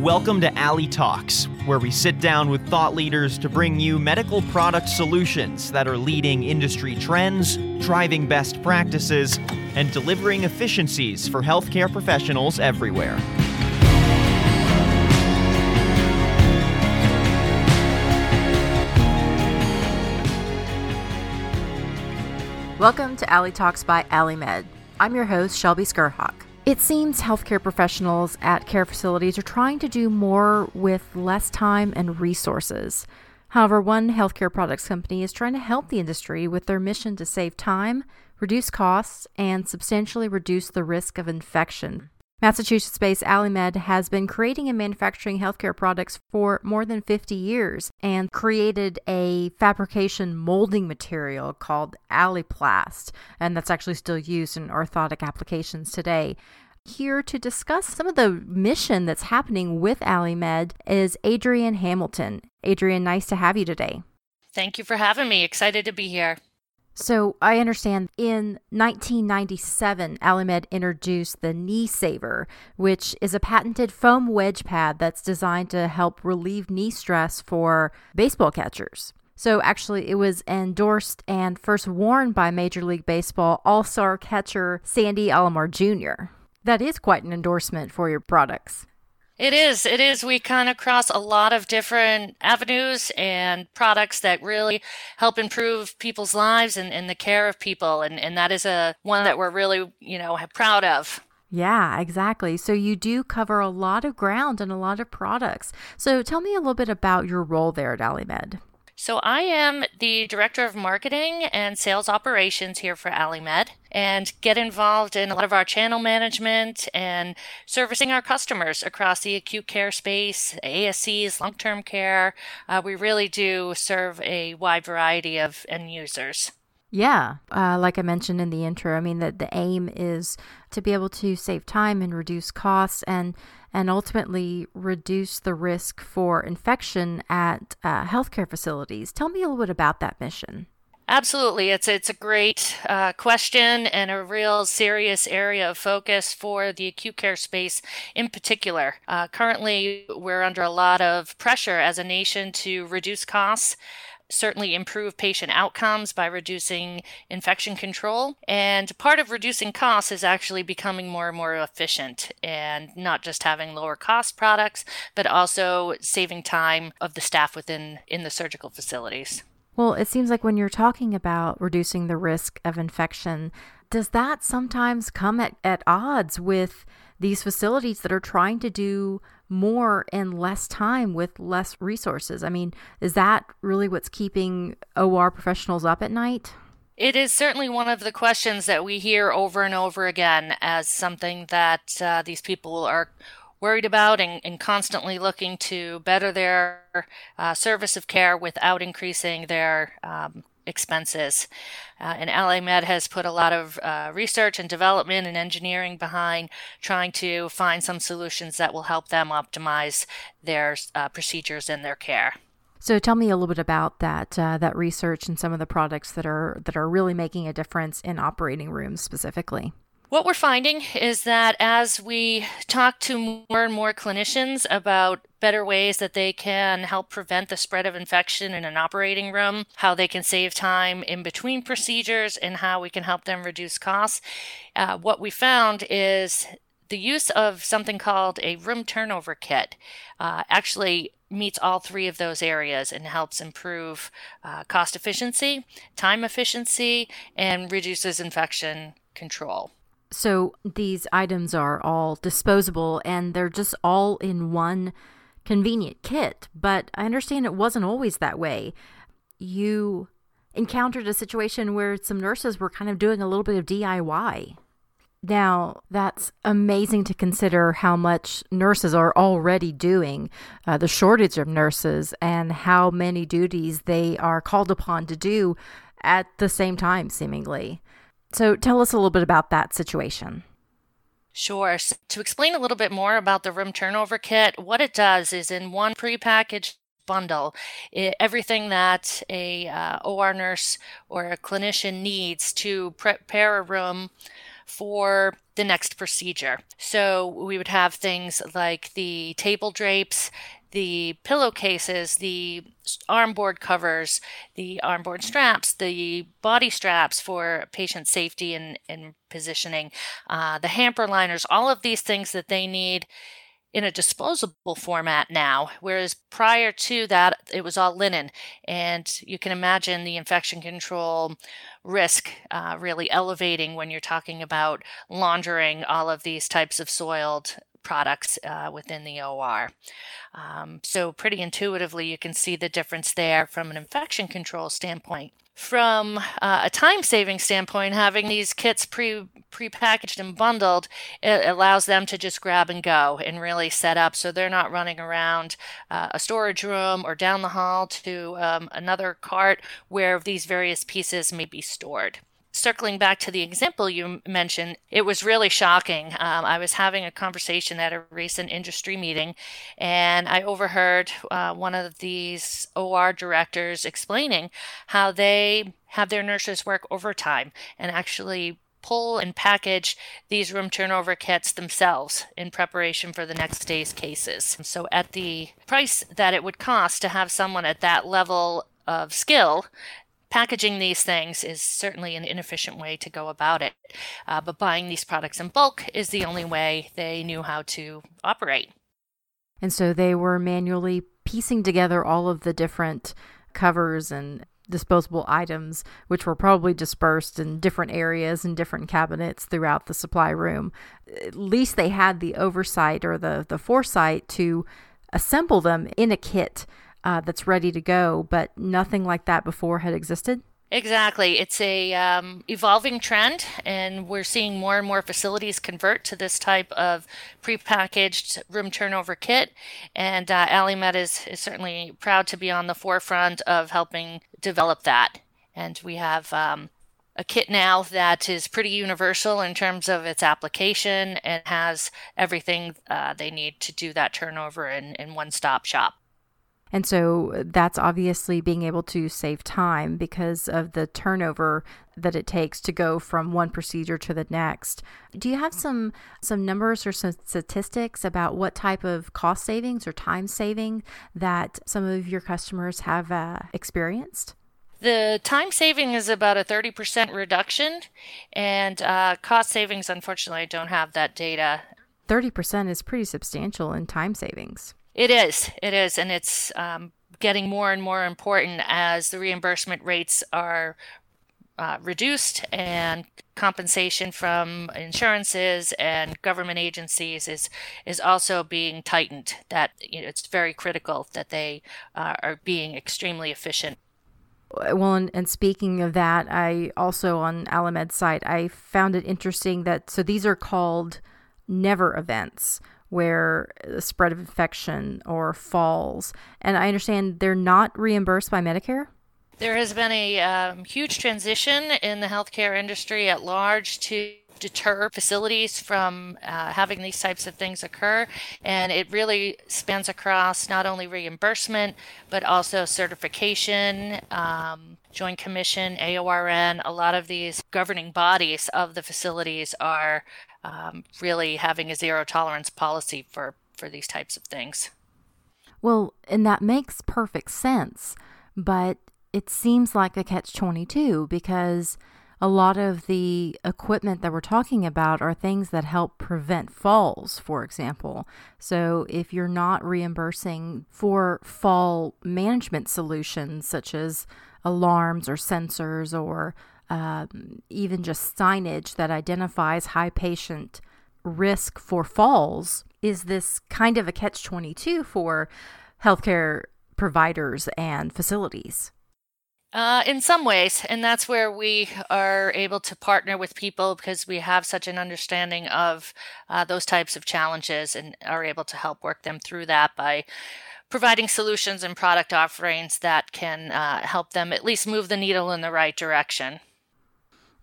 Welcome to Ali Talks, where we sit down with thought leaders to bring you medical product solutions that are leading industry trends, driving best practices, and delivering efficiencies for healthcare professionals everywhere. Welcome to Ali Talks by AliMed. I'm your host, Shelby Skrhak. It seems healthcare professionals at care facilities are trying to do more with less time and resources. However, one healthcare products company is trying to help the industry with their mission to save time, reduce costs, and substantially reduce the risk of infection. Massachusetts based AliMed has been creating and manufacturing healthcare products for more than 50 years and created a fabrication molding material called AliPlast, and that's actually still used in orthotic applications today. Here to discuss some of the mission that's happening with AliMed is Adrienne Hamilton. Adrienne, nice to have you today. Thank you for having me. Excited to be here. So I understand in 1997, AliMed introduced the Knee Saver, which is a patented foam wedge pad that's designed to help relieve knee stress for baseball catchers. So actually, it was endorsed and first worn by Major League Baseball All Star catcher Sandy Alomar Jr. That is quite an endorsement for your products. It is. It is. We kind of cross a lot of different avenues and products that really help improve people's lives and, and the care of people. And, and that is a one that we're really, you know, proud of. Yeah, exactly. So you do cover a lot of ground and a lot of products. So tell me a little bit about your role there at AliMed. So, I am the Director of Marketing and Sales Operations here for AliMed and get involved in a lot of our channel management and servicing our customers across the acute care space, ASCs, long term care. Uh, we really do serve a wide variety of end users. Yeah, uh, like I mentioned in the intro, I mean that the aim is to be able to save time and reduce costs and and ultimately reduce the risk for infection at uh, healthcare facilities. Tell me a little bit about that mission. Absolutely, it's it's a great uh, question and a real serious area of focus for the acute care space in particular. Uh, currently, we're under a lot of pressure as a nation to reduce costs certainly improve patient outcomes by reducing infection control. And part of reducing costs is actually becoming more and more efficient and not just having lower cost products, but also saving time of the staff within in the surgical facilities. Well, it seems like when you're talking about reducing the risk of infection, does that sometimes come at, at odds with these facilities that are trying to do more in less time with less resources. I mean, is that really what's keeping OR professionals up at night? It is certainly one of the questions that we hear over and over again as something that uh, these people are worried about and, and, constantly looking to better their uh, service of care without increasing their um, expenses. Uh, and AliMed has put a lot of uh, research and development and engineering behind trying to find some solutions that will help them optimize their uh, procedures and their care. So tell me a little bit about that uh, that research and some of the products that are that are really making a difference in operating rooms specifically. What we're finding is that as we talk to more and more clinicians about better ways that they can help prevent the spread of infection in an operating room, how they can save time in between procedures, and how we can help them reduce costs, uh, what we found is the use of something called a room turnover kit uh, actually meets all three of those areas and helps improve uh, cost efficiency, time efficiency, and reduces infection control. So these items are all disposable and they're just all in one convenient kit. But I understand it wasn't always that way. You encountered a situation where some nurses were kind of doing a little bit of DIY. Now, that's amazing to consider how much nurses are already doing, uh, the shortage of nurses, and how many duties they are called upon to do at the same time, seemingly. So tell us a little bit about that situation. Sure. So to explain a little bit more about the room turnover kit, what it does is in one prepackaged bundle, it, everything that a uh, OR nurse or a clinician needs to prepare a room for the next procedure. So we would have things like the table drapes, the pillowcases, the armboard covers, the armboard straps, the body straps for patient safety and, and positioning, uh, the hamper liners, all of these things that they need in a disposable format now, whereas prior to that, it was all linen. And you can imagine the infection control risk uh, really elevating when you're talking about laundering all of these types of soiled products uh, within the OR. Um, so, pretty intuitively, you can see the difference there from an infection control standpoint. From uh, a time saving standpoint, having these kits pre pre-packaged and bundled it allows them to just grab and go and really set up so they're not running around uh, a storage room or down the hall to um, another cart where these various pieces may be stored circling back to the example you mentioned, it was really shocking. Um, I was having a conversation at a recent industry meeting, and I overheard uh, one of these OR directors explaining how they have their nurses work overtime and actually pull and package these room turnover kits themselves in preparation for the next day's cases. So, at the price that it would cost to have someone at that level of skill packaging these things is certainly an inefficient way to go about it. Uh, but buying these products in bulk is the only way they knew how to operate. And so they were manually piecing together all of the different covers and disposable items, which were probably dispersed in different areas and different cabinets throughout the supply room. At least they had the oversight or the, the foresight to assemble them in a kit uh, that's ready to go, but nothing like that before had existed? Exactly. It's a um, evolving trend, and we're seeing more and more facilities convert to this type of prepackaged room turnover kit. And uh, AliMed is, is certainly proud to be on the forefront of helping develop that. And we have um, a kit now that is pretty universal in terms of its application and has everything uh, they need to do that turnover in, in one stop shop. And so that's obviously being able to save time because of the turnover that it takes to go from one procedure to the next. Do you have some some numbers or some statistics about what type of cost savings or time saving that some of your customers have uh, experienced? The time saving is about a 30% reduction, and uh, cost savings, unfortunately, I don't have that data. 30% is pretty substantial in time savings. It is. It is. And it's um, getting more and more important as the reimbursement rates are uh, reduced and compensation from insurances and government agencies is is also being tightened. That you know, it's very critical that they uh, are being extremely efficient. Well, and, and, speaking of that, I also on AliMed's site I found it interesting that so these are called never events, where the spread of infection or falls. And I understand they're not reimbursed by Medicare? There has been a um, huge transition in the healthcare industry at large to deter facilities from uh, having these types of things occur. And it really spans across not only reimbursement, but also certification, um, Joint Commission, AORN. A lot of these governing bodies of the facilities are um, really having a zero tolerance policy for, for these types of things. Well, and that makes perfect sense, but it seems like a catch 22 because a lot of the equipment that we're talking about are things that help prevent falls, for example. So, if you're not reimbursing for fall management solutions such as alarms or sensors or um, even just signage that identifies high patient risk for falls, is this kind of a catch 22 for healthcare providers and facilities? Uh, in some ways, and that's where we are able to partner with people because we have such an understanding of uh, those types of challenges and are able to help work them through that by providing solutions and product offerings that can uh, help them at least move the needle in the right direction.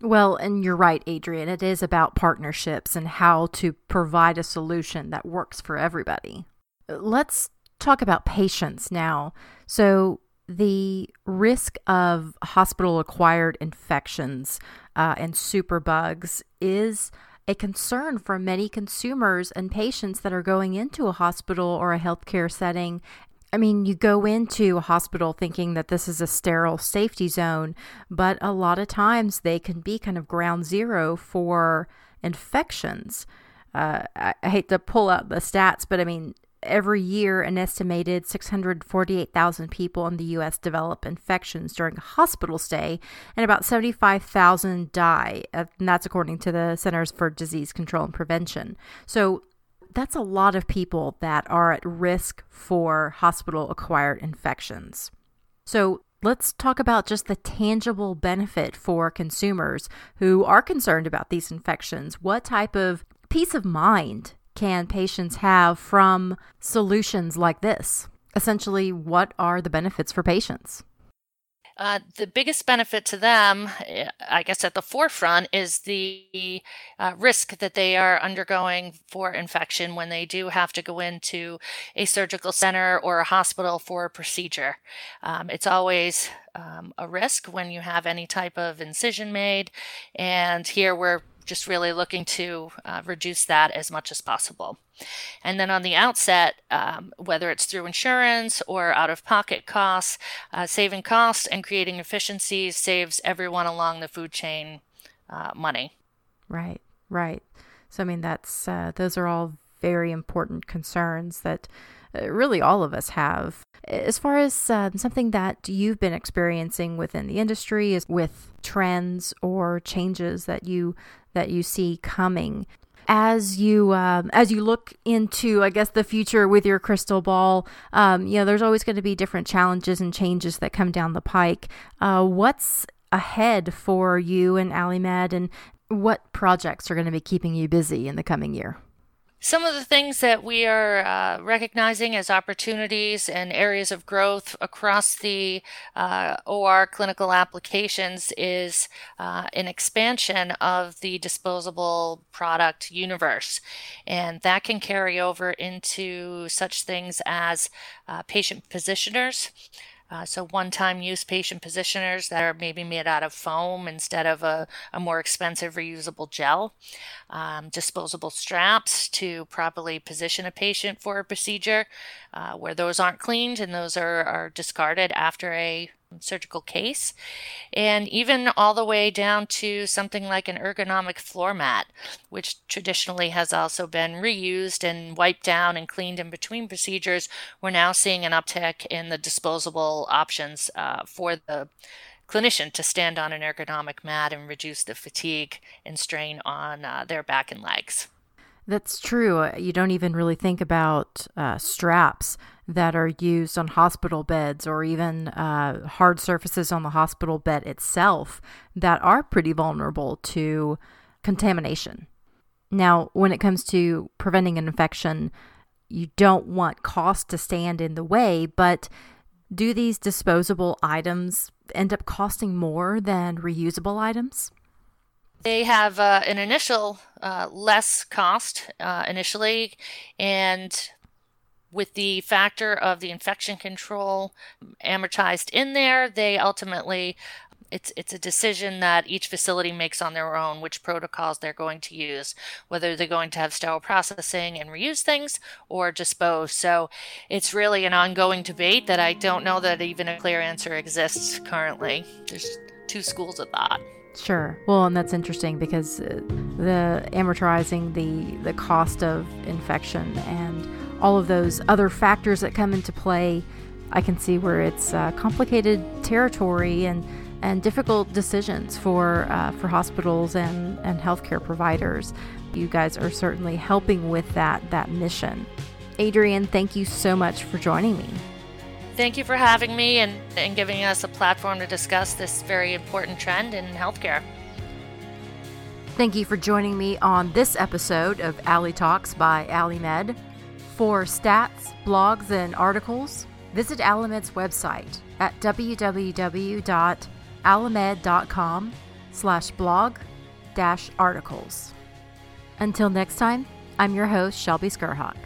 Well, and you're right, Adrienne. It is about partnerships and how to provide a solution that works for everybody. Let's talk about patients now. So, the risk of hospital acquired infections uh, and superbugs is a concern for many consumers and patients that are going into a hospital or a healthcare setting. I mean, you go into a hospital thinking that this is a sterile safety zone, but a lot of times they can be kind of ground zero for infections. Uh, I, I hate to pull out the stats, but I mean, every year, an estimated 648,000 people in the U.S. develop infections during a hospital stay, and about 75,000 die. Uh, and that's according to the Centers for Disease Control and Prevention. So that's a lot of people that are at risk for hospital acquired infections. So let's talk about just the tangible benefit for consumers who are concerned about these infections. What type of peace of mind can patients have from solutions like this? Essentially, what are the benefits for patients? Uh, the biggest benefit to them, eh, I guess, at the forefront is the uh, risk that they are undergoing for infection when they do have to go into a surgical center or a hospital for a procedure. Um, it's always um, a risk when you have any type of incision made, and here we're just really looking to uh, reduce that as much as possible. And then on the outset, um, whether it's through insurance or out of pocket costs, uh, saving costs and creating efficiencies saves everyone along the food chain uh, money. Right, right. So, I mean, that's uh, those are all very important concerns that uh, really all of us have. As far as uh, something that you've been experiencing within the industry is with trends or changes that you that you see coming as you um, as you look into I guess the future with your crystal ball, um, you know there's always going to be different challenges and changes that come down the pike. Uh, what's ahead for you and AliMed, and what projects are going to be keeping you busy in the coming year? Some of the things that we are uh, recognizing as opportunities and areas of growth across the uh, OR clinical applications is uh, an expansion of the disposable product universe. And that can carry over into such things as uh, patient positioners. Uh, so one-time use patient positioners that are maybe made out of foam instead of a, a more expensive reusable gel. Um, disposable straps to properly position a patient for a procedure uh, where those aren't cleaned and those are, are discarded after a surgical case, and even all the way down to something like an ergonomic floor mat, which traditionally has also been reused and wiped down and cleaned in between procedures. We're now seeing an uptick in the disposable options uh, for the clinician to stand on an ergonomic mat and reduce the fatigue and strain on uh, their back and legs. That's true. You don't even really think about uh, straps that are used on hospital beds or even uh, hard surfaces on the hospital bed itself that are pretty vulnerable to contamination. Now, when it comes to preventing an infection, you don't want cost to stand in the way, but do these disposable items end up costing more than reusable items? They have uh, an initial uh, less cost uh, initially, and with the factor of the infection control amortized in there, they ultimately it's it's a decision that each facility makes on their own which protocols they're going to use whether they're going to have sterile processing and reuse things or dispose so it's really an ongoing debate that i don't know that even a clear answer exists currently. There's two schools of thought. Sure. Well, and that's interesting because uh, the amortizing the the cost of infection and all of those other factors that come into play, I can see where it's uh, complicated territory and and difficult decisions for uh, for hospitals and and healthcare providers. You guys are certainly helping with that that mission. Adrienne, thank you so much for joining me. Thank you for having me and, and giving us a platform to discuss this very important trend in healthcare. Thank you for joining me on this episode of Ali Talks by AliMed. For stats, blogs, and articles, visit AliMed's website at www.alimed.com slash blog dash articles. Until next time, I'm your host, Shelby Skrhak.